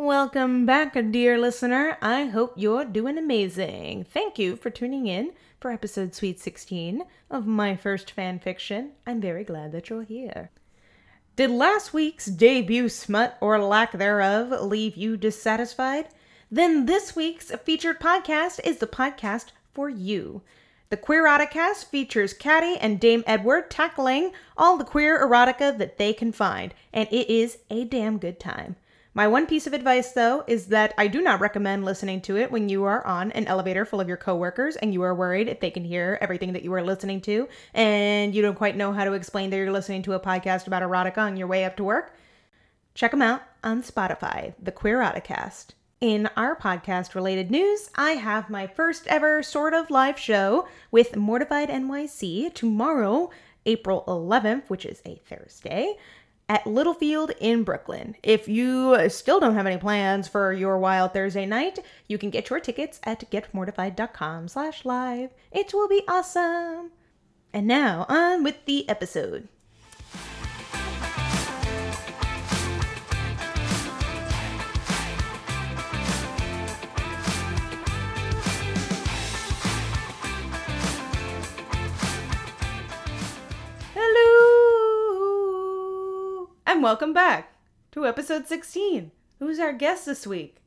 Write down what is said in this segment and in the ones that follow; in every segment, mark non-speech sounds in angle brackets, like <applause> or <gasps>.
Welcome back, dear listener. I hope you're doing amazing. Thank you for tuning in for episode Sweet 16 of my first fan fiction. I'm very glad that you're here. Did last week's debut smut or lack thereof leave you dissatisfied? Then this week's featured podcast is the podcast for you. The Queer Eroticast features Caddy and Dame Edward tackling all the queer erotica that they can find, and it is a damn good time. My one piece of advice, though, is that I do not recommend listening to it when you are on an elevator full of your coworkers and you are worried if they can hear everything that you are listening to and you don't quite know how to explain that you're listening to a podcast about erotica on your way up to work. Check them out on Spotify, The Queer Eroticast. In our podcast related news, I have my first ever sort of live show with Mortified NYC tomorrow, April 11th, which is a Thursday, at Littlefield in Brooklyn. If you still don't have any plans for your wild Thursday night, you can get your tickets at getmortified.com slash live. It will be awesome. And now on with the episode. And welcome back to episode 16. Who's our guest this week?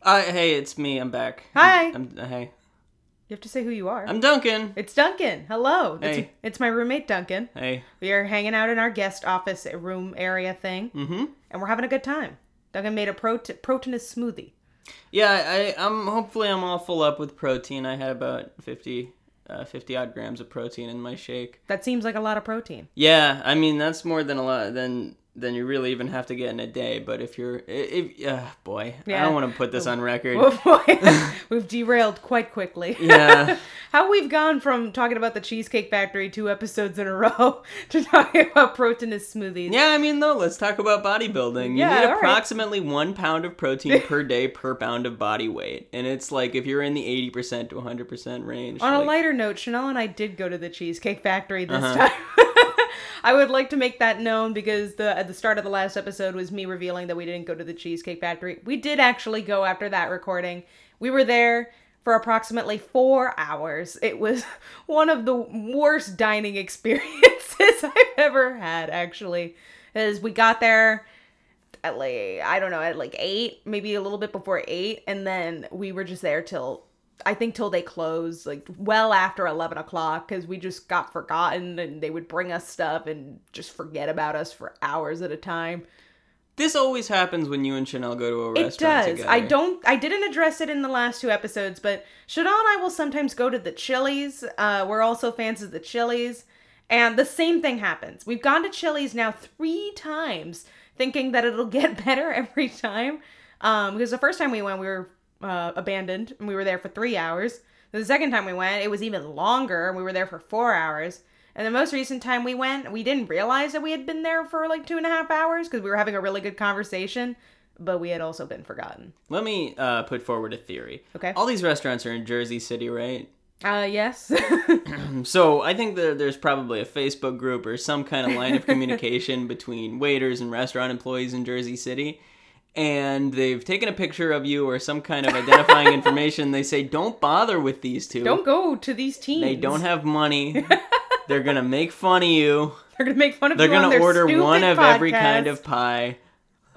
Uh, hey, it's me. I'm back. Hi. I'm, I'm- hey, You have to say who you are. I'm Duncan. It's Duncan. Hello. It's, Hey. it's my roommate Duncan. Hey. We are hanging out in our guest office room area thing, Mm-hmm. and we're having a good time. Duncan made a prote- proteinous smoothie. Yeah, I, I'm hopefully I'm all full up with protein. I had about 50, uh, 50 odd grams of protein in my shake. That seems like a lot of protein. Yeah, I mean that's more than a lot than than you really even have to get in a day. But if you're, if, uh, boy, I don't want to put this on record. Oh boy, <laughs> <laughs> we've derailed quite quickly. Yeah. <laughs> How we've gone from talking about the Cheesecake Factory two episodes in a row to talking about proteinous smoothies. Yeah, I mean, though, let's talk about bodybuilding. You Yeah, need all right. approximately one pound of protein per day per pound of body weight. And it's like if you're in the 80% to 100% range. On a lighter note, Chanel and I did go to the Cheesecake Factory this Uh-huh. time. I would like to make that known because the at the start of the last episode was me revealing that we didn't go to the Cheesecake Factory. We did actually go after that recording. We were there for approximately four hours. It was <laughs> one of the worst dining <laughs> experiences <laughs> I've ever had, actually. As we got there at like I don't know at like eight, maybe a little bit before eight, and then we were just there till I think till they closed, like well after eleven o'clock, because we just got forgotten, and they would bring us stuff and just forget about us for hours at a time. This always happens when you and Chanel go to a It restaurant does. together. I don't. I didn't address it in the last two episodes, but Chanel and I will sometimes go to the Chili's. Uh, we're also fans of the Chili's, and the same thing happens. We've gone to Chili's now three times, thinking that it'll <laughs> get better every time. Um, because the first time we went, we were uh, abandoned, and we were there for three hours. The second time we went, it was even longer, and we were there for four hours. And the most recent time we went, we didn't realize that we had been there for like two and a half hours because we were having a really good conversation, but we had also been forgotten. Let me uh, put forward a theory. Okay. All these restaurants are in Jersey City, right? Uh, yes. <laughs> <clears throat> So I think that there's probably a Facebook group or some kind of line of <laughs> communication between waiters and restaurant employees in Jersey City. And they've taken a picture of you or some kind of identifying <laughs> information. They say, don't bother with these two. don't go to these teams. They don't have money. <laughs> They're going to make fun of you. They're gonna make fun of They're going to order one of every kind of pie.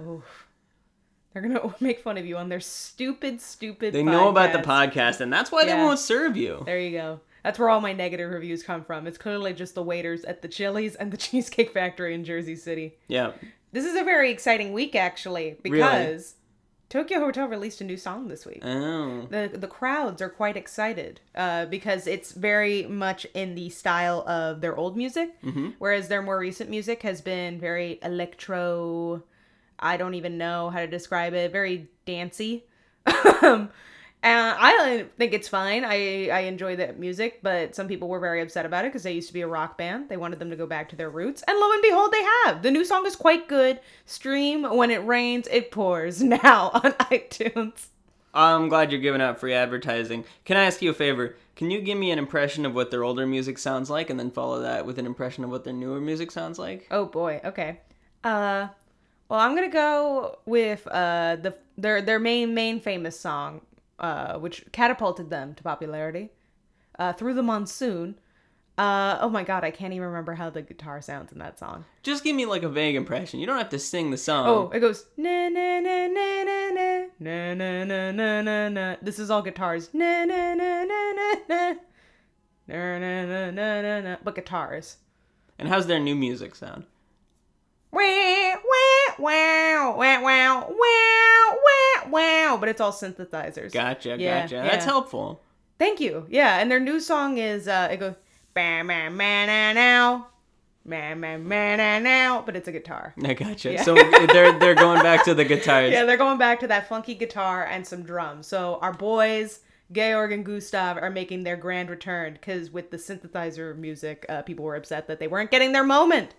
Oh. They're gonna <laughs> make fun of you on their stupid, stupid. They know about the podcast. podcast, and that's why they won't serve you. There you go. That's where all my negative reviews come from. It's clearly just the waiters at the Chili's and the Cheesecake Factory in Jersey City. Yeah. This is a very exciting week, actually, because Tokio Hotel released a new song this week. Oh. the the crowds are quite excited uh, because it's very much in the style of their old music, Mm-hmm. whereas their more recent music has been very electro. I don't even know how to describe it. Very dancey. <laughs> and I think it's fine. I I enjoy the music, but some people were very upset about it because they used to be a rock band. They wanted them to go back to their roots, and lo and behold, they have. The new song is quite good. Stream when it rains, it pours <laughs> now on iTunes. I'm glad you're giving out free advertising. Can I ask you a favor? Can you give me an impression of what their older music sounds like and then follow that with an impression of what their newer music sounds like? Oh boy. Okay. Uh, Well, I'm gonna go with uh the their their main main famous song, uh, which catapulted them to popularity, uh, "Through the Monsoon." Uh, oh my god, I can't even remember how the guitar sounds in that song. Just give me like a vague impression. You don't have to sing the song. Oh, it goes na na na na na na na na na na na na. This is all guitars. Na na na na na na na na na na na na. But guitars. And how's their new music sound? Wow, wow, wow, wow, wow, wow, wow, wow. But it's all synthesizers. Gotcha, Yeah, gotcha. yeah. That's helpful. Thank you. Yeah, and their new song is uh it goes bam bam man now. Man man man now, but it's a guitar. I gotcha. Yeah. So they're they're going back to the <laughs> guitars. Yeah, they're going back to that funky guitar and some drums. So our boys, Georg and Gustav, are making their grand return because with the synthesizer music, uh, people were upset that they weren't getting their moment.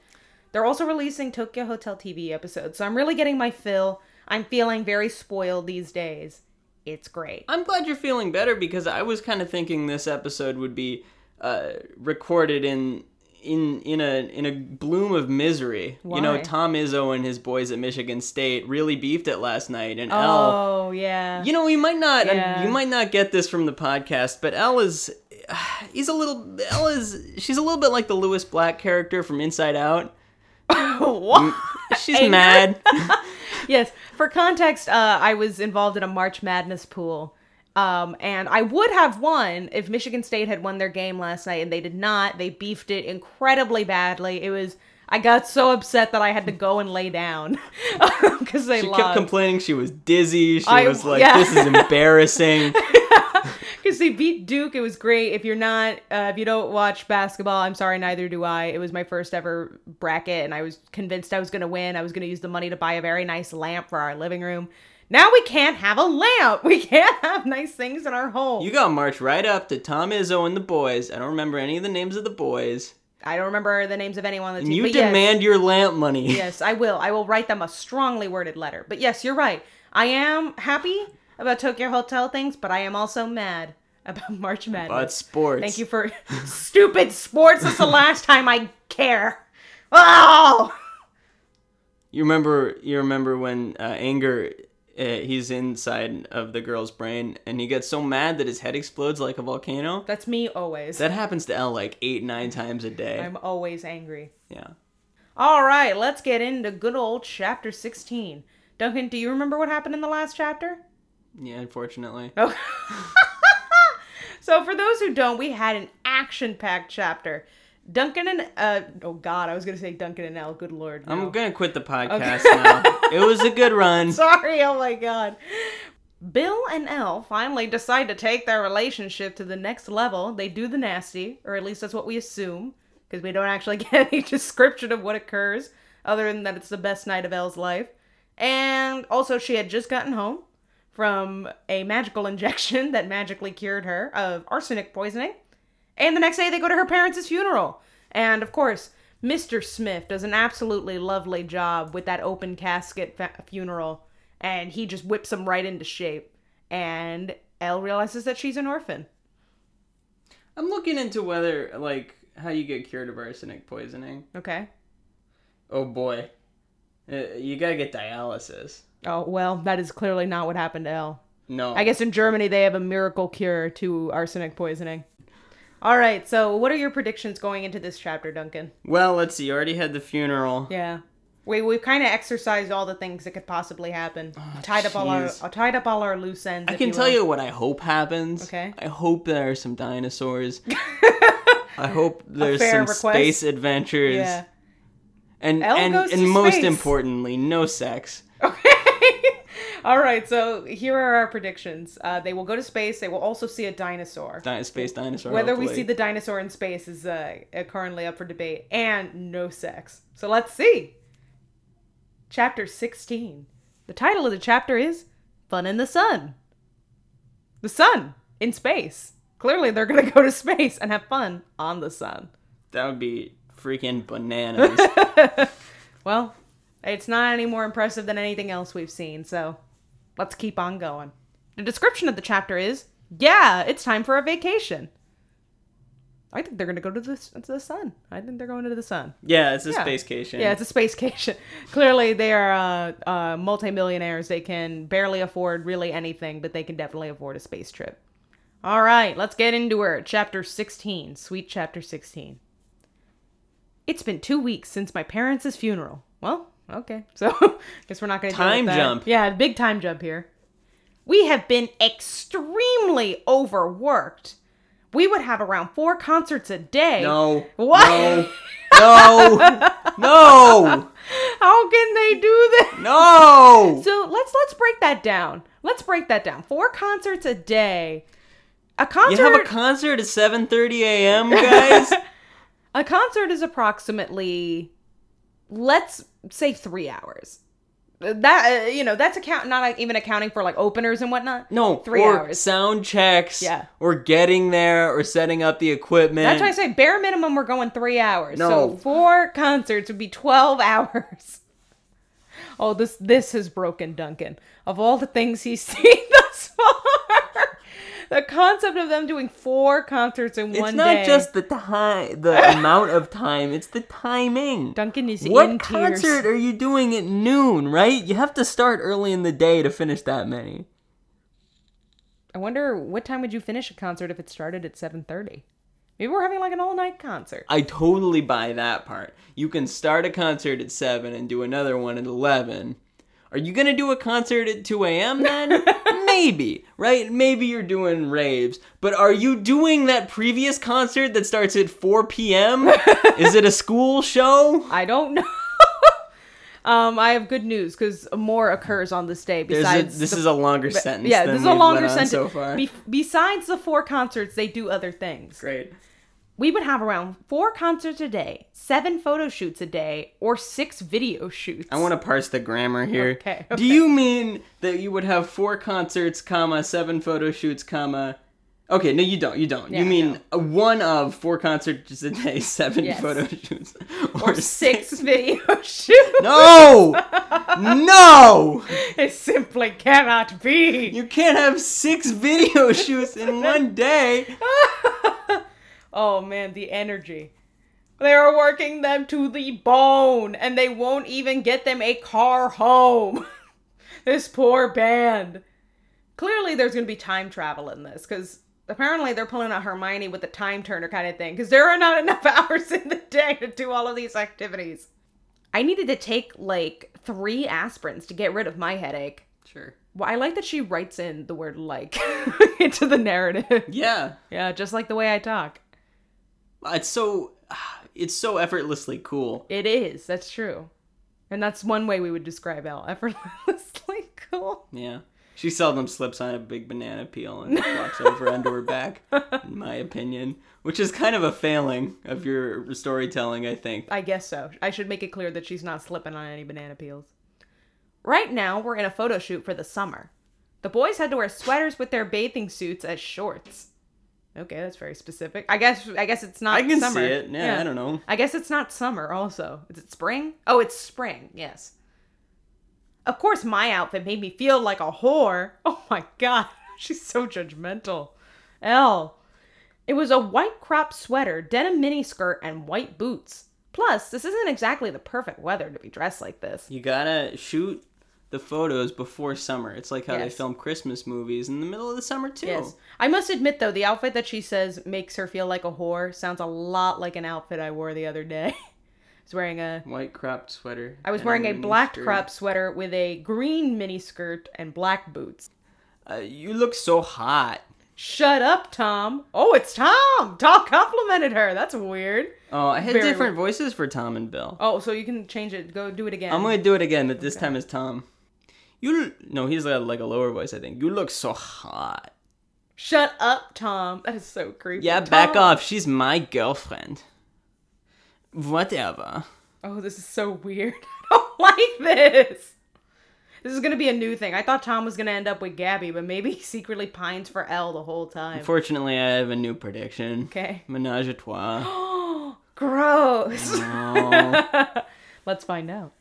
They're also releasing Tokio Hotel TV episodes, so I'm really getting my fill. I'm feeling very spoiled these days. It's great. I'm glad you're feeling better because I was kind of thinking this episode would be uh, recorded in in in a in a bloom of misery. You know, Tom Izzo and his boys at Michigan State really beefed it last night, and. Oh yeah. You know, you might not Yeah. you might not get this from the podcast, but Elle is <sighs> he's a little Elle is she's a little bit like the Lewis Black character from Inside Out. <laughs> what? She's mad. <laughs> <laughs> <laughs> yes. For context, uh, I was involved in a March Madness pool. Um, and I would have won if Michigan State had won their game last night, and they did not. They beefed it incredibly badly. It was. I got so upset that I had to go and lay down <laughs> because they She lost. kept complaining she was dizzy. She I- was like, yeah. "This is <laughs> embarrassing." Because they beat Duke. It was great. If you're not, uh, if you don't watch basketball, I'm sorry, neither do I. It was my first ever bracket, and I was convinced I was going to win. I was going to use the money to buy a very nice lamp for our living room. Now we can't have a lamp. <laughs> We can't have nice things in our home. You got marched right up to Tom Izzo and the boys. I don't remember any of the names of the boys. I don't remember the names of anyone on the And team. you but yes. demand your lamp money. Yes, I will. I will write them a strongly worded letter. But yes, you're right. I am happy about Tokio Hotel things, but I am also mad about <laughs> March Madness. But sports. Thank you for <laughs> stupid sports. That's the last time I care. Oh, You remember? You remember when uh, anger? Uh, he's inside of the girl's brain, and he gets so mad that his head explodes like a volcano. that's me always. That happens to L like eight, nine times a day. I'm always angry. Yeah. All right, let's get into good old chapter 16. Duncan, do you remember what happened in the last chapter? Yeah. Unfortunately. Oh. <laughs> so for those who don't, we had an action-packed chapter. Duncan and uh oh god, I was gonna say Duncan and Elle. Good lord, no. I'm gonna quit the podcast now. <laughs> It was a good run. <laughs> Sorry, oh my god. Bill and Elle finally decide to take their relationship to the next level. They do the nasty, or at least that's what we assume, because we don't actually get any description of what occurs, other than that it's the best night of Elle's life. And also, she had just gotten home from a magical <laughs> injection that magically cured her of arsenic poisoning. And the next day, they go to her parents' funeral. And of course, Mr. Smith does an absolutely lovely job with that open casket fa- funeral. And he just whips them right into shape. And Elle realizes that she's an orphan. I'm looking into whether like how you get cured of arsenic poisoning. Okay. Oh boy, Uh, you gotta get dialysis. Oh, well, that is clearly not what happened to Elle. No, I guess in Germany they have a miracle cure to arsenic poisoning. All right, so what are your predictions going into this chapter, Duncan? Well, let's see. You already had the funeral. Yeah. We we've kind of exercised all the things that could possibly happen. tied up all our uh, tied up all our loose ends. I can tell will. you what I hope happens. Okay. I hope there are some dinosaurs. <laughs> I hope there's some request. space adventures. Yeah. And Elle and, and to most space. importantly, no sex. Okay. All right. So here are our predictions. Uh, they will go to space. They will also see a dinosaur. Di- space dinosaur. Whether we see the dinosaur in space is uh, uh, currently up for debate, and no sex. So let's see. Chapter 16. The title of the chapter is Fun in the Sun. The sun in space. Clearly, they're going to go to space and have fun on the sun. that would be freaking bananas. <laughs> Well, it's not any more impressive than anything else we've seen, so let's keep on going. The description of the chapter is Yeah, it's time for a vacation. I think they're gonna go to the to the sun. I think they're going to the sun. Yeah, it's a Yeah. space cation. Yeah, it's a spacecation. <laughs> Clearly, they are uh, uh, multimillionaires. They can barely afford really anything, but they can definitely afford a space trip. All right, let's get into her. Chapter 16. Sweet chapter 16. It's been two weeks since my parents' funeral. Well, okay. <laughs> So, guess we're not going to Time jump. Yeah, big time jump here. We have been extremely overworked. We would have around four concerts a day. No. What? No. <laughs> No. no. How can they do this? No. <laughs> So let's let's break that down. Let's break that down. Four concerts a day. A concert. You have a concert at 7:30 a.m., guys. a concert is approximately let's say 3 hours. That uh, you know, that's account not even accounting for like openers and whatnot. No, 3 or hours. sound checks. Yeah. Or getting there, or setting up the equipment. That's why I say bare minimum we're going 3 hours. No. So four concerts would be 12 <laughs> hours. Oh, this this has broken Duncan. Of all the things he's <laughs> seen thus far, the concept of them doing four concerts in It's one day. It's not just the time, the <laughs> amount of time. It's the timing. Duncan is what in tears. concert are you doing at noon? Right? You have to start early in the day to finish that many. I wonder what time would you finish a concert if it started at seven thirty? Maybe we're having like an all night concert. I totally buy that part. You can start a concert at 7 and do another one at 11. Are you going to do a concert at 2 a.m. then? <laughs> Maybe, right? Maybe you're doing raves. But are you doing that previous concert that starts at 4 p.m.? <laughs> Is it a school show? I don't know. <laughs> um, I have good news because more occurs on this day There's a, besides this the is a longer sentence. yeah, this is a longer sentence. so far. Be- besides the four concerts, they do other things. Great. We would have around four concerts a day, seven photo shoots a day, or six video shoots. I want to parse the grammar here. Okay, Do you mean that you would have four concerts, comma seven photo shoots, comma? Okay, no, you don't. You don't. Yeah, you mean no. one of four concerts a day, <laughs> seven Yes. photo shoots, or six <laughs> video shoots. No, no, <laughs> It simply cannot be. you can't have six video shoots in one day. Oh man, the energy. They are working them to the bone, and they won't even get them a car home. <laughs> this poor band. Clearly, there's going to be time travel in this, because apparently they're pulling out Hermione with the time turner kind of thing, because there are not <laughs> enough hours in the day to do all of these activities. I needed to take like three aspirins to get rid of my headache. Sure. Well, I like that she writes in the word like <laughs> into the narrative. Yeah, Yeah, just like the way I talk. It's so, <sighs> it's so effortlessly cool. It is. That's true. And that's one way we would describe Elle. Effortlessly <laughs> cool. Yeah. She seldom slips on a big banana peel and walks over onto her back, <laughs> in my opinion. Which is kind of a failing of your storytelling, I think. I guess so. I should make it clear that she's not slipping on any banana peels. Right now, we're in a photo shoot for the summer. The boys had to wear sweaters with their bathing suits as shorts. Okay, that's very specific. I guess I guess it's not I can summer. see it. Yeah, I don't know. I guess it's not summer also. Is it spring? Oh, it's spring. Yes. Of course, my outfit made me feel like a whore. <laughs> Oh my god, <laughs> she's so judgmental. L. It was a white crop sweater, denim miniskirt, and white boots. Plus, this isn't exactly the perfect weather to be dressed like this. You gotta shoot the photos before summer. It's like how they film Christmas movies in the middle of the summer, too. Yes. I must admit, though, the outfit that she says makes her feel like a whore sounds a lot like an outfit I wore the other day. <laughs> I was wearing a White cropped sweater. I was wearing a black skirt. crop sweater with a green mini skirt and black boots. Uh, you look so hot. Shut up, Tom. Oh, it's Tom. Tom complimented her. That's weird. Oh, I had Very different voices for Tom and Bill. Oh, so you can change it. Go do it again. I'm gonna do it again, but this time it's Tom. You no, he's got like a lower voice. I think you look so hot. Shut up, Tom. That is so creepy. Yeah, Tom- back off. She's my girlfriend. Whatever. Oh, this is so weird. <laughs> I don't like this. This is gonna be a new thing. I thought Tom was gonna end up with Gabby, but maybe he secretly pines for Elle the whole time. Unfortunately, I have a new prediction. Okay. Menage a trois. <gasps> Gross. Oh. <laughs> Let's find out.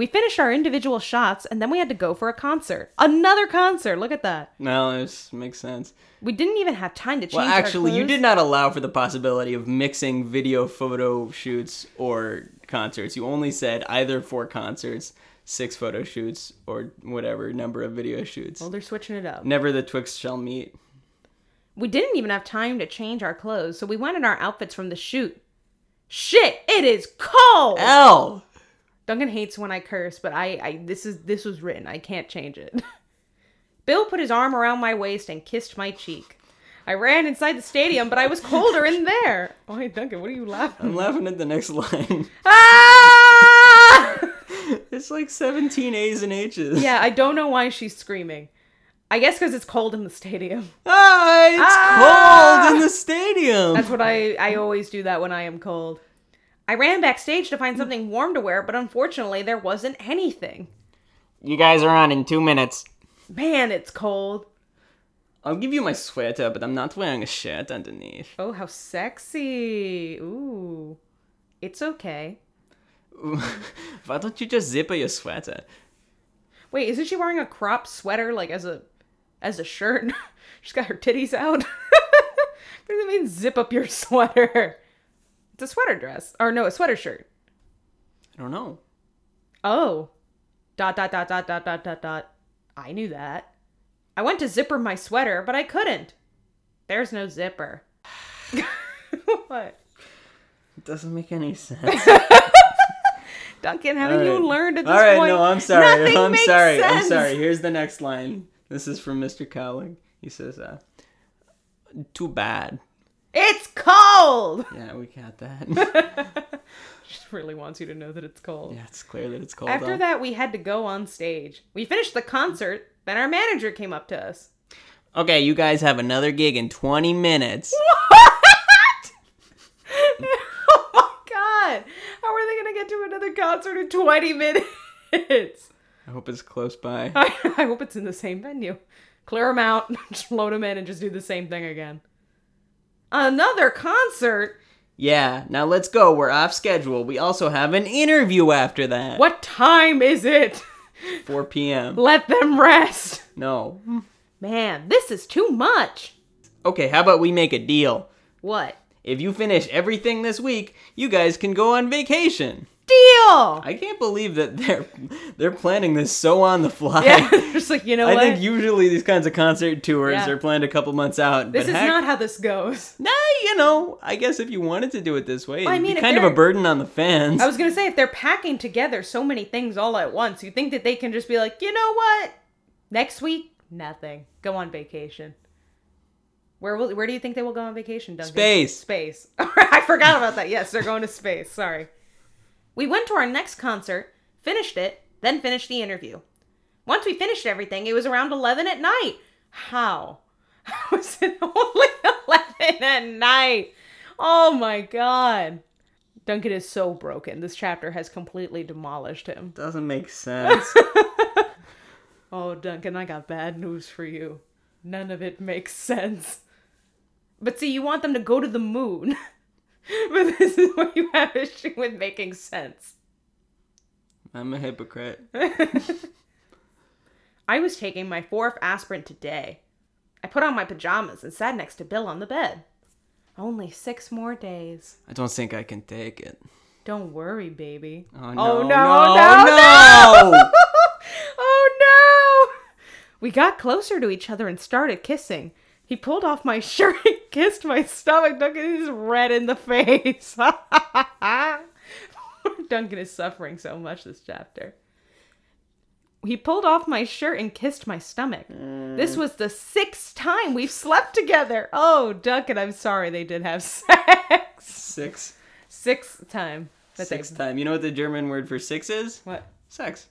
We finished our individual shots and then we had to go for a concert. Another concert. Look at that. No, this makes sense. We didn't even have time to change Well, actually, you did not allow for the possibility of mixing video photo shoots or concerts. You only said either for concerts, six photo shoots, or whatever number of video shoots. Well, they're switching it up. Never the twixt shall meet. We didn't even have time to change our clothes, so we went in our outfits from the shoot. Shit, it is cold. L. Duncan hates when I curse, but I, I this is this was written. I can't change it. <laughs> Bill put his arm around my waist and kissed my cheek. I ran inside the stadium, but I was colder in there. <laughs> Oh, hey, Duncan, what are you laughing? I'm laughing at the next line. <laughs> Ah! it's like 17 A's and H's. yeah, I don't know why she's screaming. I guess because it's cold in the stadium. Ah, it's Ah! cold in the stadium. That's what I I always do that when I am cold. I ran backstage to find hmm. something warm to wear, but unfortunately there wasn't anything. You guys are on in two minutes. Man, it's cold. I'll give you my sweater, but I'm not wearing a shirt underneath. Oh, how sexy. Ooh. It's okay. <laughs> Why don't you just zip up your sweater? Wait, isn't she wearing a crop sweater like as a as a shirt? <laughs> She's got her titties out. <laughs> what does it mean zip up your sweater? It's a sweater dress. Or no, a sweater shirt. I don't know. Oh. Dot dot dot dot dot dot dot dot. I knew that. I went to zipper my sweater, but I couldn't. There's no zipper. <laughs> what? It doesn't make any sense. <laughs> Duncan, haven't you learned at this All right, point? no, I'm sorry. Nothing I'm sorry. I'm sorry. Here's the next line. This is from Mr. Cowling. He says, uh, too bad. It's cold! <laughs> Yeah, we got that. <laughs> She really wants you to know that it's cold. yeah, it's clear that it's cold. After out. that, we had to go on stage. We finished the concert, then our manager came up to us. Okay, you guys have another gig in 20 minutes. <laughs> What? oh my god! How are they gonna get to another concert in 20 minutes? I hope it's close by. I, I hope it's in the same venue. Clear them out, just load them in, and just do the same thing again. Another concert? Yeah, now let's go. We're off schedule. We also have an interview after that. What time is it? <laughs> 4 p.m. Let them rest. No. Man, this is too much. Okay, how about we make a deal? What? If you finish everything this week, you guys can go on vacation. Deal! I can't believe that they're they're planning this so on the fly. Yeah, <laughs> just like, you know I what? think usually these kinds of concert tours Yeah. are planned a couple months out. this is heck, not how this goes. Nah, you know, I guess if you wanted to do it this way, I it'd mean, be kind of a burden on the fans. I was gonna say, if they're packing together so many things all at once, you think that they can just be like, you know what? Next week, nothing. Go on vacation. Where will? Where do you think they will go on vacation? Duncan? Space. Space. <laughs> I forgot about that. Yes, they're going to space. Sorry. We went to our next concert, finished it, then finished the interview. Once we finished everything, it was around eleven at night. How? <laughs> How was it <laughs> only eleven at night? Oh my god. Duncan is so broken. This chapter has completely demolished him. Doesn't make <laughs> sense. Oh, Duncan, I got bad news for you. None of it makes sense. But see, you want them to go to the moon. <laughs> but this is what you have issue with making sense. I'm a hypocrite. <laughs> I was taking my fourth aspirin today. I put on my pajamas and sat next to Bill on the bed. Only six more days. I don't think I can take it. Don't worry, baby. Oh, oh no, no! no, no, no, no! <laughs> oh no! We got closer to each other and started kissing. He pulled off my shirt and kissed my stomach. Duncan is red in the face. <laughs> Duncan is suffering so much this chapter. He pulled off my shirt and kissed my stomach. This was the sixth time we've slept together. Oh, Duncan, I'm sorry they did have sex. Six. Sixth time. that they- time. You know what the German word for six is? What? Sex.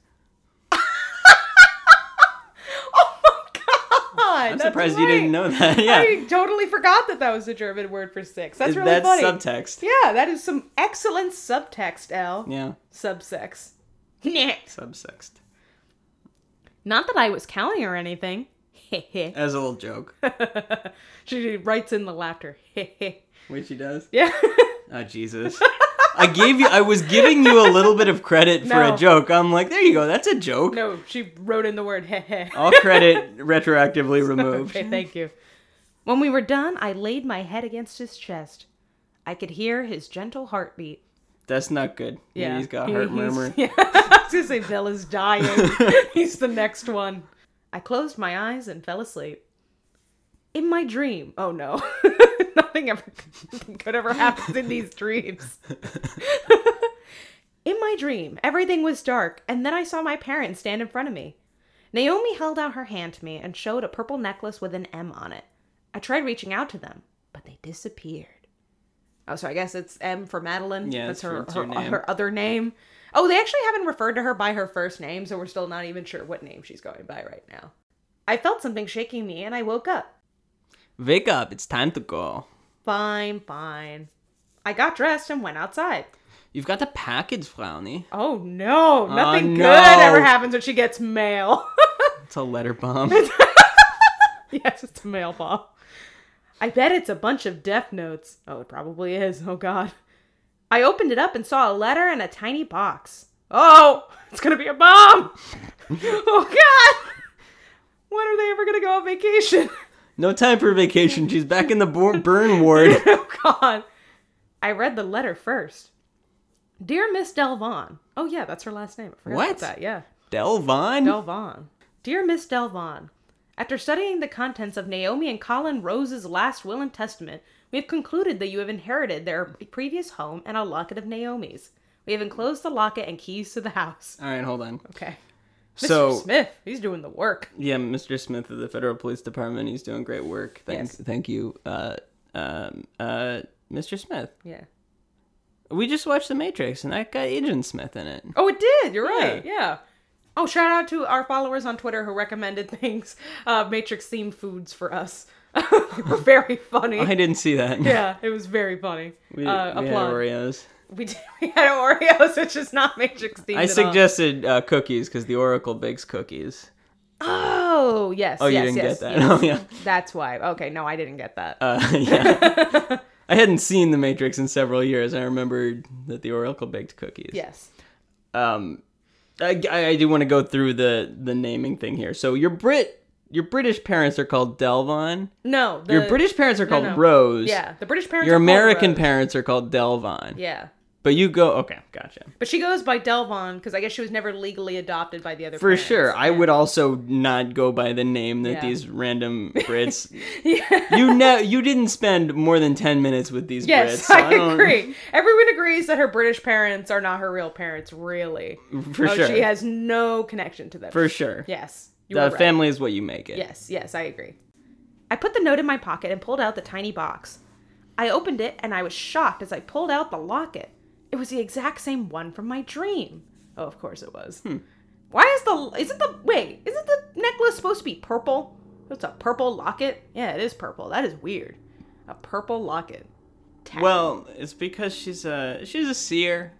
Oh my god! I'm surprised you didn't know that. <laughs> Yeah. I totally forgot that that was the German word for six. That's really That's funny. subtext. yeah, that is some excellent subtext, L. Yeah. Subsex. <laughs> Subsext. Not that I was counting or anything. As a little joke. <laughs> she writes in the laughter. Wait, she does? Yeah. Oh, Jesus. I gave you. I was giving you a little bit of credit for a joke. I'm like, there you go. That's a joke. No, she wrote in the word heh heh. All credit <laughs> retroactively removed. Okay, thank you. When we were done, I laid my head against his chest. I could hear his gentle heartbeat. That's not good. Yeah, he's got he- heart he's- murmur. <laughs> Yeah, I was gonna say Bella's dying. <laughs> he's the next one. I closed my eyes and fell asleep. In my dream, oh no, nothing ever good ever happens in these dreams. in my dream, everything was dark, and then I saw my parents stand in front of me. Naomi held out her hand to me and showed a purple necklace with an M on it. I tried reaching out to them, but they disappeared. Oh, so I guess it's M for Madeline. Yeah, that's her her, her her other name. Oh, they actually haven't referred to her by her first name, so we're still not even sure what name she's going by right now. I felt something shaking me, and I woke up. Wake up! It's time to go. Fine, fine. I got dressed and went outside. You've got the package, Frowny. Oh no, oh, nothing no. good ever happens when she gets mail. <laughs> It's a letter bomb. <laughs> yes, it's a mail bomb. I bet it's a bunch of death notes. Oh, it probably is. Oh god. I opened it up and saw a letter and a tiny box. Oh, it's gonna be a bomb! <laughs> oh god! When are they ever gonna go on vacation? No time for vacation. She's back in the burn ward. <laughs> oh god. I read the letter first. Dear Miss Delvon. Oh yeah, that's her last name. What? that. Yeah. Delvon? Delvon. Dear Miss Delvon, after studying the contents of Naomi and Colin Rose's last will and testament, we have concluded that you have inherited their previous home and a locket of Naomi's. We have enclosed the locket and keys to the house. All right, hold on. Okay. Mr. So, Smith, he's doing the work. yeah, Mr. Smith of the Federal Police Department. He's doing great work. Thank, Yes. thank you, uh, um, uh, Mr. Smith. Yeah. We just watched The Matrix, and that got Agent Smith in it. Oh, it did. You're Yeah. right. Yeah. Oh, shout out to our followers on Twitter who recommended <laughs> things, uh, Matrix themed foods for us. <laughs> they were very funny. I didn't see that. yeah, it was very funny. we, uh, we had. Oreos. We did. <laughs> We had Oreos, which is not Matrix themed. I suggested uh, cookies because the Oracle bakes cookies. Oh yes. Oh, you yes, didn't yes, get that? yes. <laughs> Oh, yeah. That's why. Okay, no, I didn't get that. Uh, <laughs> yeah. I hadn't seen The Matrix in several years. I remembered that the Oracle baked cookies. yes. um I, I do want to go through the the naming thing here. So your Brit your British parents are called Delvon. No. The, Your British parents are no, called no. Rose. Yeah, the British parents. Your American parents are called Delvon. Yeah, But you go okay, gotcha. but she goes by Delvon because I guess she was never legally adopted by the other. For parents. sure. I would also not go by the name that Yeah. these random <laughs> Brits Yeah. you know you didn't spend more than 10 minutes with these Yes, Brits. so I, don't- agree. Everyone agrees that her British parents are not her real parents, really. For oh, sure. She has no connection to them. For sure. Yes. The were right. family is what you make it. Yes, yes, I agree. I put the note in my pocket and pulled out the tiny box. I opened it and I was shocked as I pulled out the locket. It was the exact same one from my dream. Oh, of course it was. Hmm. Why is the isn't the wait, isn't the necklace supposed to be purple? It's a purple locket? Yeah, it is purple. That is weird. A purple locket. Tag. Well, it's because she's a she's a seer.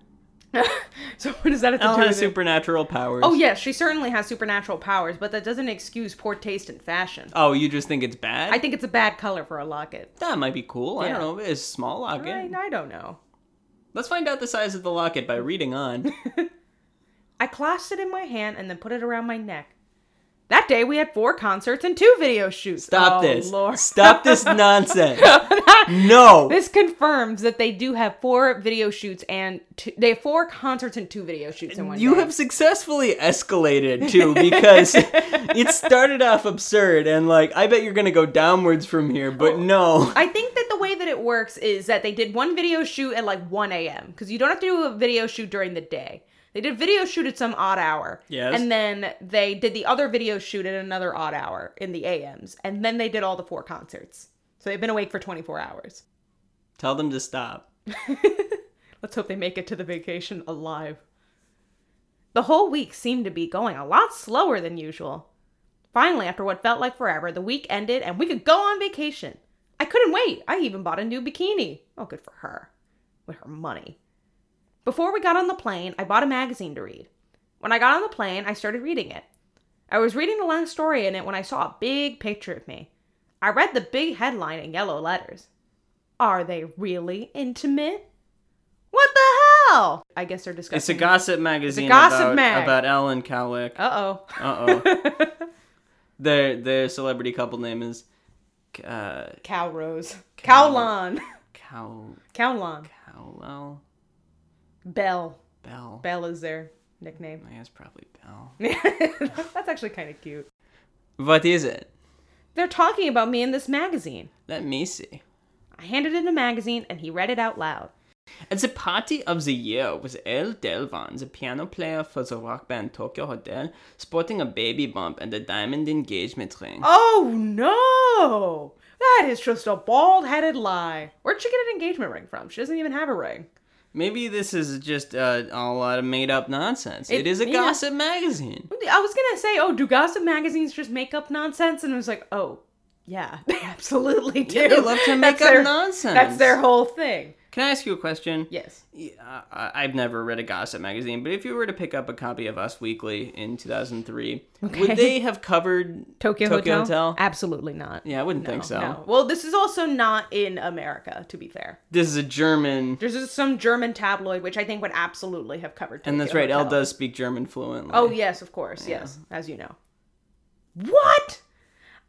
<laughs> so what does that have to Elle do has with supernatural powers. Oh yes, she certainly has supernatural powers, but that doesn't excuse poor taste in fashion. Oh, you just think it's bad? I think it's a bad color for a locket. that might be cool. I Yeah. don't know. It's a small locket. I, I don't know. Let's find out the size of the locket by reading on. <laughs> I clasped it in my hand and then put it around my neck. That day we had four concerts and two video shoots. Stop oh, this. Lord. Stop this <laughs> nonsense. <laughs> no. This confirms that they do have four video shoots and two, they have four concerts and two video shoots in one You day. have successfully escalated too because <laughs> it started off absurd and like I bet you're gonna go downwards from here, but no. I think that the way that it works is that they did one video shoot at like 1 a.m. because you don't have to do a video shoot during the day. They did video shoot at some odd hour. Yes. And then they did the other video shoot at another odd hour in the AMs. And then they did all the four concerts. So they've been awake for 24 hours. Tell them to stop. <laughs> Let's hope they make it to the vacation alive. The whole week seemed to be going a lot slower than usual. Finally, after what felt like forever, the week ended and we could go on vacation. I couldn't wait. I even bought a new bikini. Oh, good for her. With her money. Before we got on the plane, I bought a magazine to read. When I got on the plane, I started reading it. I was reading the last story in it when I saw a big picture of me. I read the big headline in yellow letters. Are they really intimate? What the hell? I guess they're discussing. It's a gossip magazine A gossip about, mag. about Ellen Cowlick. Uh oh. Uh oh. <laughs> their their celebrity couple name is uh, Cow Rose. Cowlon. Cow Cowlon. Cowell Belle. Bell. Belle is their nickname. I guess probably Bell. <laughs> That's actually kind of cute. What is it? They're talking about me in this magazine. Let me see. I handed in a magazine and he read it out loud. At the party of the year was Elle Delvon, the piano player for the rock band Tokio Hotel, sporting a baby bump and a diamond engagement ring. Oh no! That is just a bald headed lie. Where'd she get an engagement ring from? She doesn't even have a ring. Maybe this is just uh, a lot of made up nonsense. It- it is a yeah. gossip magazine. I was gonna say, oh, do gossip magazines just make up nonsense? And I was like, oh, yeah, they <laughs> absolutely do. Yeah, they love to make That's up their- nonsense. That's their whole thing. Can I ask you a question? Yes. Yeah, uh, I- I've never read a gossip magazine, but if you were to pick up a copy of Us Weekly in 2003, Okay. would they have covered Tokio, Tokio Hotel? Hotel? Absolutely not. Yeah, I wouldn't No, think so. no. Well, this is also not in America, to be fair. This is a German, There's some German tabloid which I think would absolutely have covered. and that's Tokio right. Elle does speak German fluently. Oh yes, of course, yes, as you know. What?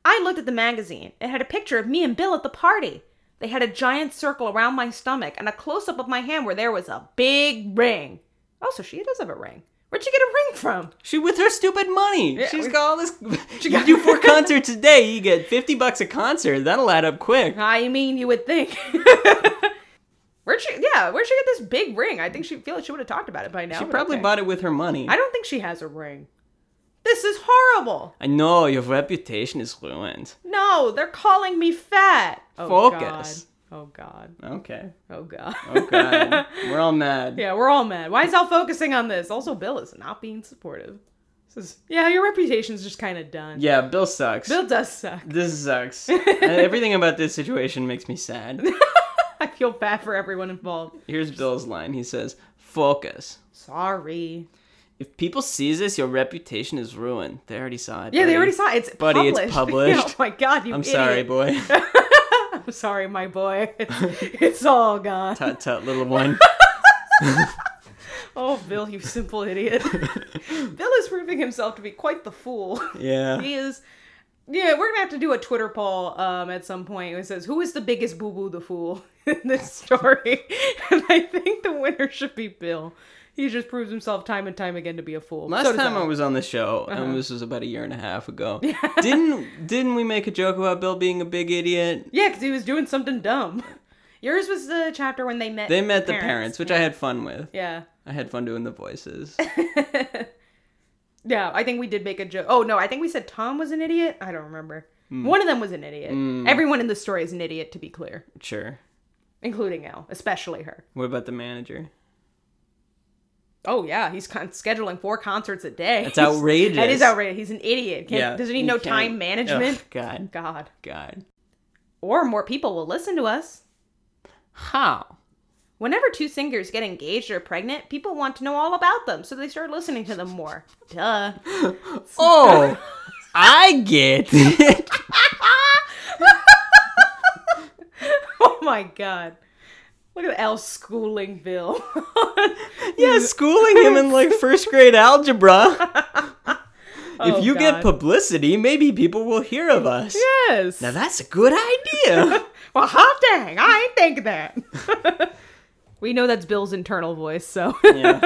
I looked at the magazine. It had a picture of me and Bill at the party. They had a giant circle around my stomach and a close up of my hand where there was a big ring. Oh, so she does have a ring. Where'd she get a ring from? She with her stupid money. Yeah, She's we- got all this. <laughs> you got- do <laughs> four concerts a day, you get fifty bucks a concert. That'll add up quick. I mean, you would think. <laughs> where'd she? Yeah, where'd she get this big ring? I think she feel like she would have talked about it by now. She probably okay. bought it with her money. I don't think she has a ring. This is horrible. I know your reputation is ruined. No, they're calling me fat. Oh, Focus. God. Oh God. Okay. Oh God. Oh, okay. We're all mad. <laughs> yeah, we're all mad. Why is Al focusing on this? Also, Bill is not being supportive. This is, yeah, your reputation's just kind of done. Yeah, Bill sucks. Bill does suck. This sucks. <laughs> Everything about this situation makes me sad. <laughs> I feel bad for everyone involved. Here's Bill's line. He says, "Focus. Sorry. If people see this, your reputation is ruined. They already saw it. Yeah, they already saw it. It's Buddy, it's published. <laughs> published. oh my God, you I'm idiot. sorry, boy. <laughs> I'm sorry, my boy. It's, <laughs> it's all gone. tut tut, little one. Oh, Bill, you simple idiot. Bill is proving himself to be quite the fool. Yeah. He is. Yeah, we're gonna have to do a Twitter poll um, at some point. It says who is the biggest boo boo the fool in this story, and I think the winner should be Bill. He just proves himself time and time again to be a fool. Last So time I Al. was on the show, Uh-huh. and this was about a year and a half ago, <laughs> didn't didn't we make a joke about Bill being a big idiot? yeah, because he was doing something dumb. <laughs> Yours was the chapter when they met. They met the parents, which I had fun with. Yeah. I had fun doing the voices. <laughs> Yeah, I think we did make a joke. Oh no, I think we said Tom was an idiot. I don't remember. Hmm. One of them was an idiot. Everyone in the story is an idiot, to be clear, Sure. including Elle, especially her. What about the manager? Oh yeah, he's con- scheduling four concerts a day. That's outrageous. <laughs> that is outrageous. He's an idiot. Can't, Yeah. doesn't he you know can't- time management? Ugh, God. God. God. Or more people will listen to us. How? Whenever two singers get engaged or pregnant, people want to know all about them, so they start listening to them more. Duh. <laughs> Oh, I get it. <laughs> oh my god. Look at Elle schooling Bill. <laughs> yeah, schooling him in like <laughs> first grade algebra. <laughs> Oh, if you God. get publicity, maybe people will hear of us. yes. Now that's a good idea. Well, hot dang, I ain't think that. we know that's Bill's internal voice, so. yeah.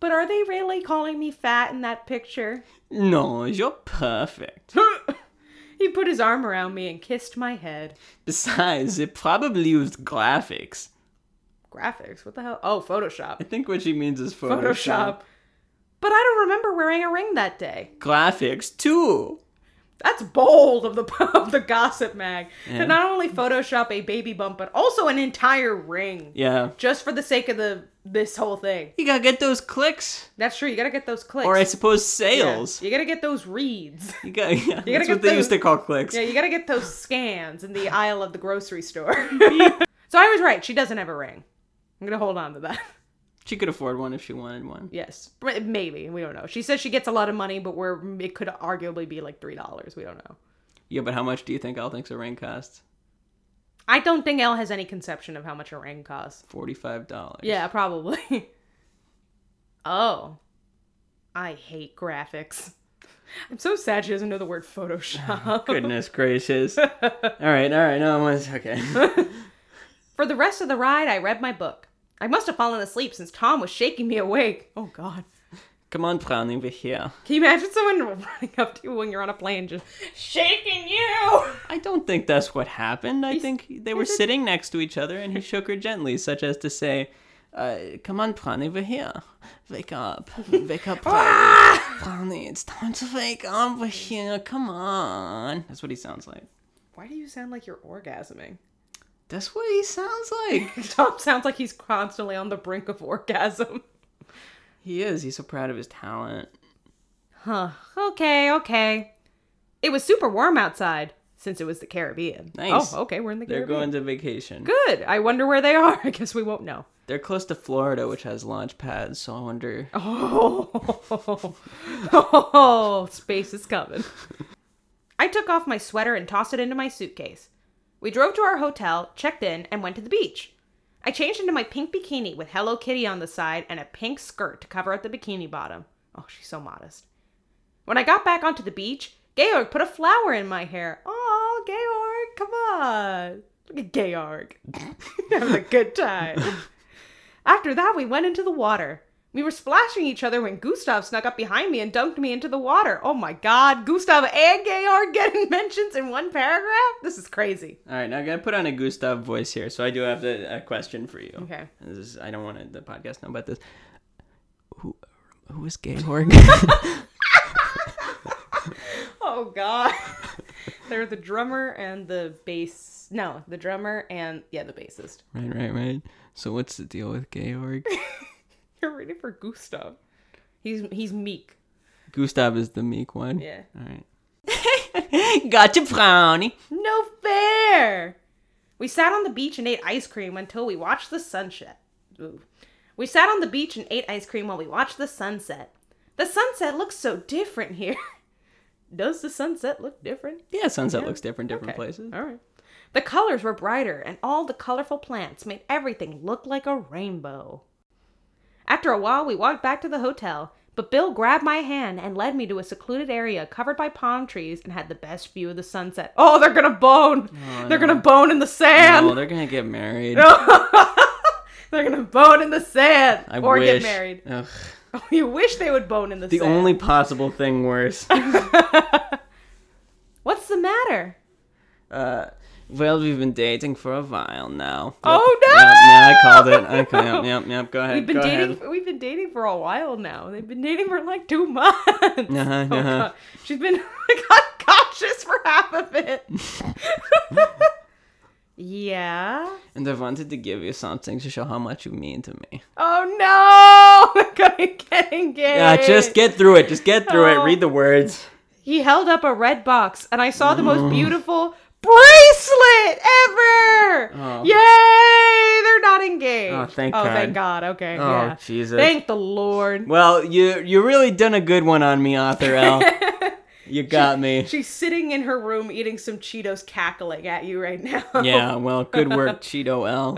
but are they really calling me fat in that picture? No, you're perfect. He put his arm around me and kissed my head. Besides, it probably used graphics. Graphics? What the hell? Oh, Photoshop. I think what she means is Photoshop. Photoshop. But I don't remember wearing a ring that day. Graphics too. That's bold of the <laughs> of the gossip mag Yeah. to not only Photoshop a baby bump, but also an entire ring, Yeah. just for the sake of the this whole thing. You gotta get those clicks. That's true. You gotta get those clicks. Or I suppose Yeah. sales. You gotta get those reads. You gotta. yeah, <laughs> gotta that's get what they used to call clicks. Yeah, you gotta get those scans in the aisle of the grocery store. <laughs> so I was right. She doesn't have a ring. I'm gonna hold on to that. She could afford one if she wanted one. Yes, maybe we don't know. She says she gets a lot of money, but we're it could arguably be like three dollars. We don't know. Yeah, but how much do you think Elle thinks a ring costs? I don't think Elle has any conception of how much a ring costs. Forty-five dollars. Yeah, probably. <laughs> oh. I hate graphics. I'm so sad she doesn't know the word Photoshop. <laughs> Goodness gracious. <laughs> all right, all right. No, it's okay. For the rest of the ride, I read my book. I must have fallen asleep since Tom was shaking me awake. Oh, God. Come on, Brownie, we're here. Can you imagine someone running up to you when you're on a plane just shaking you? I don't think that's what happened. I think they were sitting next to each other and he shook her gently, such as to say, uh, Come on, Brownie, we're here. Wake up. Wake up, Brownie. Brownie, it's time to wake up. We're here. Come on. That's what he sounds like. Why do you sound like you're orgasming? That's what he sounds like. <laughs> Tom sounds like he's constantly on the brink of orgasm. he is. He's so proud of his talent. Huh. Okay, okay. It was super warm outside since it was the Caribbean. Nice. Oh, okay, we're in the Caribbean. They're Caribbean. going to vacation. Good. I wonder where they are. <laughs> I guess we won't know. They're close to Florida, which has launch pads, so I wonder. Oh, <laughs> oh, space is coming. I took off my sweater and tossed it into my suitcase. We drove to our hotel, checked in, and went to the beach. I changed into my pink bikini with Hello Kitty on the side and a pink skirt to cover up the bikini bottom. Oh, she's so modest. When I got back onto the beach, Georg put a flower in my hair. Oh, Georg, come on. Look at Georg. <laughs> Having a good time. <laughs> After that, we went into the water. We were splashing each other when Gustav snuck up behind me and dunked me into the water. Oh my god, Gustav and Georg <laughs> getting mentions in one paragraph? This is crazy. All right, now I gotta put on a Gustav voice here, so I do have the, a question for you. Okay. This is, I don't want the podcast to know about this. Who, who is Georg? <laughs> Oh god. <laughs> They're the drummer and the bass. No, the drummer and, yeah, the bassist. right, right, right. So what's the deal with Georg? <laughs> You're ready for Gustav. He's he's meek. Gustav is the meek one. Yeah. All right. <laughs> gotcha, brownie. No fair. We sat on the beach and ate ice cream until we watched the sunset. Ooh. We sat on the beach and ate ice cream while we watched the sunset. The sunset looks so different here. <laughs> Does the sunset look different? Yeah, sunset looks different different Okay. places. All right. The colors were brighter, and all the colorful plants made everything look like a rainbow. After a while, we walked back to the hotel, but Bill grabbed my hand and led me to a secluded area covered by palm trees and had the best view of the sunset. Oh, they're gonna bone! they're gonna bone in the sand! Oh, they're gonna get married. <laughs> they're gonna bone in the sand I or wish. get married. Ugh. Oh, you wish they would bone in the, The sand. only possible thing worse. <laughs> What's the matter? Uh, well, we've been dating for a while now. Oh, no! Yep, yeah, I called it. Okay, yep, yep, yep. Go ahead. We've been go dating. ahead. We've been dating for a while now. They've been dating for like two months. Uh-huh, Oh, uh-huh. God. She's been <laughs> unconscious for half of it. <laughs> yeah. And I wanted to give you something to show how much you mean to me. Oh no! <laughs> We're gonna get engaged. Yeah, just get through it. Just get through Oh. it. Read the words. He held up a red box, and I saw the most beautiful bracelet ever. Oh. Yay! They're not engaged. Oh, thank Oh, God. thank God. Okay. Oh, yeah. Jesus. Thank the Lord. Well, you you really done a good one on me, Author Elle. <laughs> you got me. She's sitting in her room eating some Cheetos, cackling at you right now. <laughs> Yeah, well, good work, <laughs> Cheeto Elle.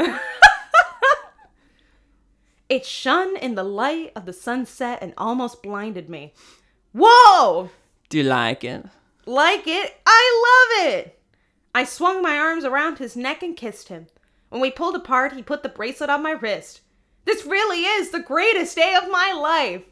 It shone in the light of the sunset and almost blinded me. Whoa! Do you like it? Like it? I love it! I swung my arms around his neck and kissed him. When we pulled apart, he put the bracelet on my wrist. This really is the greatest day of my life!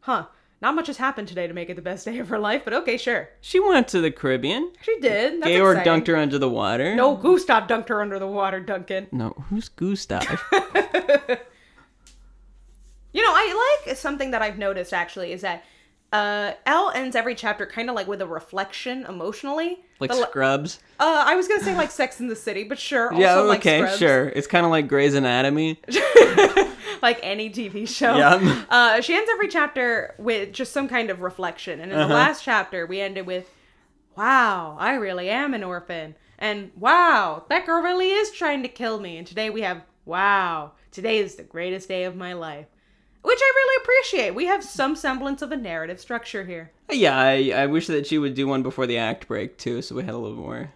Huh. Not much has happened today to make it the best day of her life, but okay, sure. She went to the Caribbean. She did. That's Georg exciting. dunked her under the water. No, Gustav dunked her under the water, Duncan. No, who's Gustav? <laughs> <laughs> You know, I like something that I've noticed actually is that uh Elle ends every chapter kind of like with a reflection emotionally. like The Scrubs? uh, I was gonna say like Sex in the City, but sure. Also yeah, okay, Scrubs. sure. It's kind of like Grey's Anatomy. <laughs> like any TV show. Yeah. Uh, she ends every chapter with just some kind of reflection, and in Uh-huh. the last chapter we ended with, "Wow, I really am an orphan," and "Wow, that girl really is trying to kill me." And today we have, "Wow, today is the greatest day of my life." Which I really appreciate. We have some semblance of a narrative structure here. Yeah, I, I wish that she would do one before the act break too, so we had a little more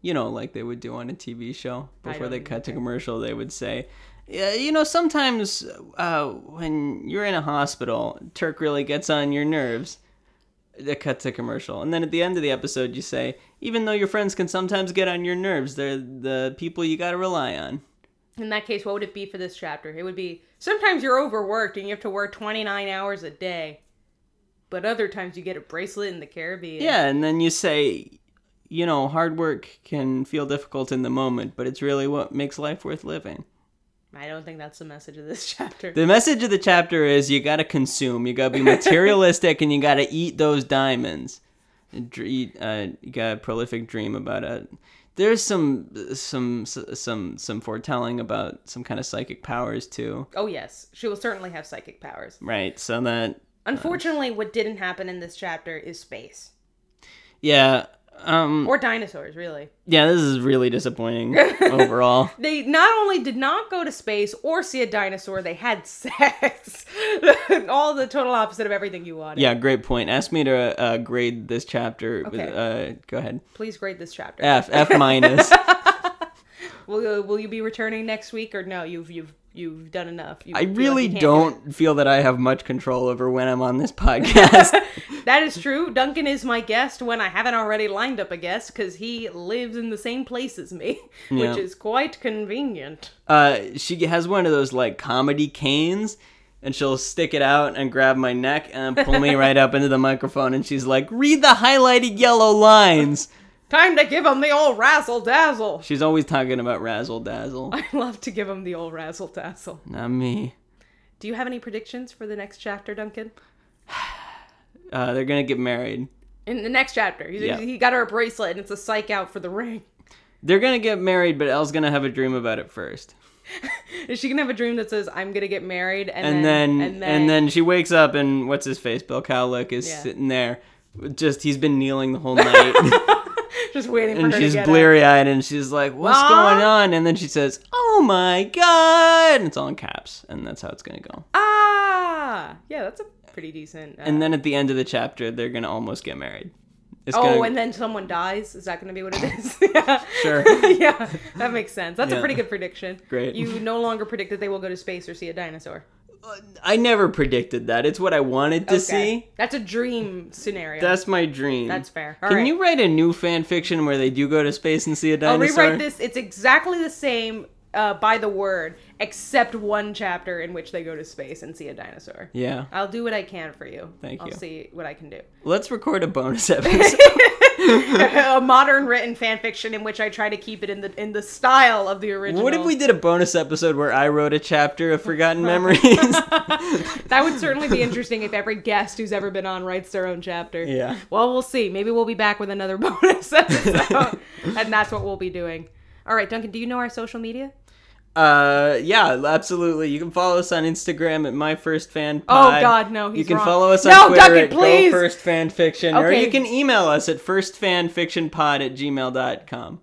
You know, like they would do on a TV show before they cut to commercial. They would say, "Yeah, you know, sometimes uh, when you're in a hospital, Turk really gets on your nerves." They cut to commercial, and then at the end of the episode, you say, "Even though your friends can sometimes get on your nerves, they're the people you got to rely on." In that case, what would it be for this chapter? It would be sometimes you're overworked and you have to work 29 hours a day, but other times you get a bracelet in the Caribbean. Yeah, and then you say, you know, hard work can feel difficult in the moment, but it's really what makes life worth living. I don't think that's the message of this <laughs> chapter. The message of the chapter is you gotta consume, you gotta be materialistic, and you gotta eat those diamonds. Eat, uh, you got a prolific dream about it. There's some some some some foretelling about some kind of psychic powers too, oh, yes. She will certainly have psychic powers. right? So that uh, Unfortunately, what didn't happen in this chapter is space. yeah, um, Or dinosaurs, really. yeah, this is really disappointing <laughs> overall. They not only did not go to space or see a dinosaur, they had <laughs> sex. <laughs> All the total opposite of everything you wanted. Yeah, great point. Ask me to uh, grade this chapter. With, Okay. uh, go ahead. Please grade this chapter. F F minus. Will, will you be returning next week or no? You've you've you've done enough. You I like really you can't do don't feel that I have much control over when I'm on this <laughs> podcast. <laughs> That is true. Duncan is my guest when I haven't already lined up a guest because he lives in the same place as me, <laughs> Yeah. which is quite convenient. uh, she has one of those like comedy canes. And she'll stick it out and grab my neck and pull me right up into the microphone. And she's like, "Read the highlighted yellow lines." Time to give him the old razzle dazzle. She's always talking about razzle dazzle. <laughs> I love to give him the old razzle dazzle. Not me. Do you have any predictions for the next chapter, Duncan? <sighs> Uh, they're gonna get married. In the next chapter, he, Yeah. he got her a bracelet and it's a psych out for the ring. They're gonna get married, but Elle's gonna have a dream about it first. <laughs> Is she gonna have a dream that says I'm gonna get married and, and then, and and then she wakes up and what's his face Bill Kaulitz is Yeah. sitting there just he's been kneeling the whole night <laughs> just waiting for and her she's to get bleary-eyed and she's like what's Mom? going on and then she says oh my god and it's all in caps and that's how it's gonna go. Ah, yeah, that's a pretty decent. Uh, and then at the end of the chapter they're gonna almost get married it's oh, gonna, and then someone dies. Is that gonna be what it is? <laughs> <laughs> yeah. Sure. <laughs> yeah, that makes sense. That's a pretty good prediction. Great. You no longer predict that they will go to space or see a dinosaur. I never predicted that it's what i wanted to see That's a dream scenario. that's my dream That's fair. All can right. you write a new fan fiction where they do go to space and see a I'll dinosaur rewrite this. It's exactly the same uh, by the word, except one chapter in which they go to space and see a dinosaur. yeah I'll do what I can for you. Thank I'll you. see what I can do. let's record a bonus <laughs> episode <laughs> <laughs> a modern written fan fiction in which I try to keep it in the in the style of the original. What if we did a bonus episode where I wrote a chapter of Forgotten Memories? <laughs> That would certainly be interesting if every guest who's ever been on writes their own chapter. Yeah. Well, we'll see. Maybe we'll be back with another <laughs> bonus episode, and that's what we'll be doing. All right, Duncan. Do you know our social media? Uh, yeah, absolutely. You can follow us on Instagram at My First Fan Oh, God, no, he's You can wrong. follow us on No, Twitter Duncan, at please. Go First Fan Fiction, or Okay. you can email us at firstfanfictionpod at gmail.com.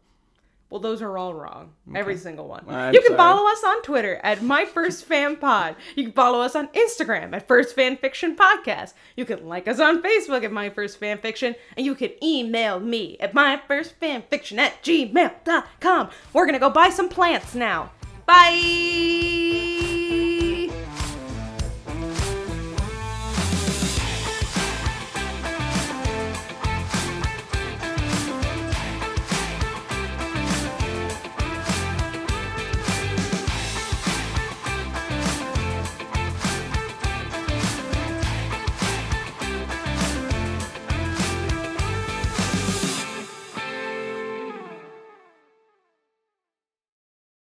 Well, those are all wrong. Every single one. You can sorry. follow us on Twitter at My First Fan Pod. You can follow us on Instagram at First Fan Fiction Podcast. You can like us on Facebook at My First Fan Fiction. And you can email me at myfirstfanfiction at gmail.com. We're going to go buy some plants now. Bye!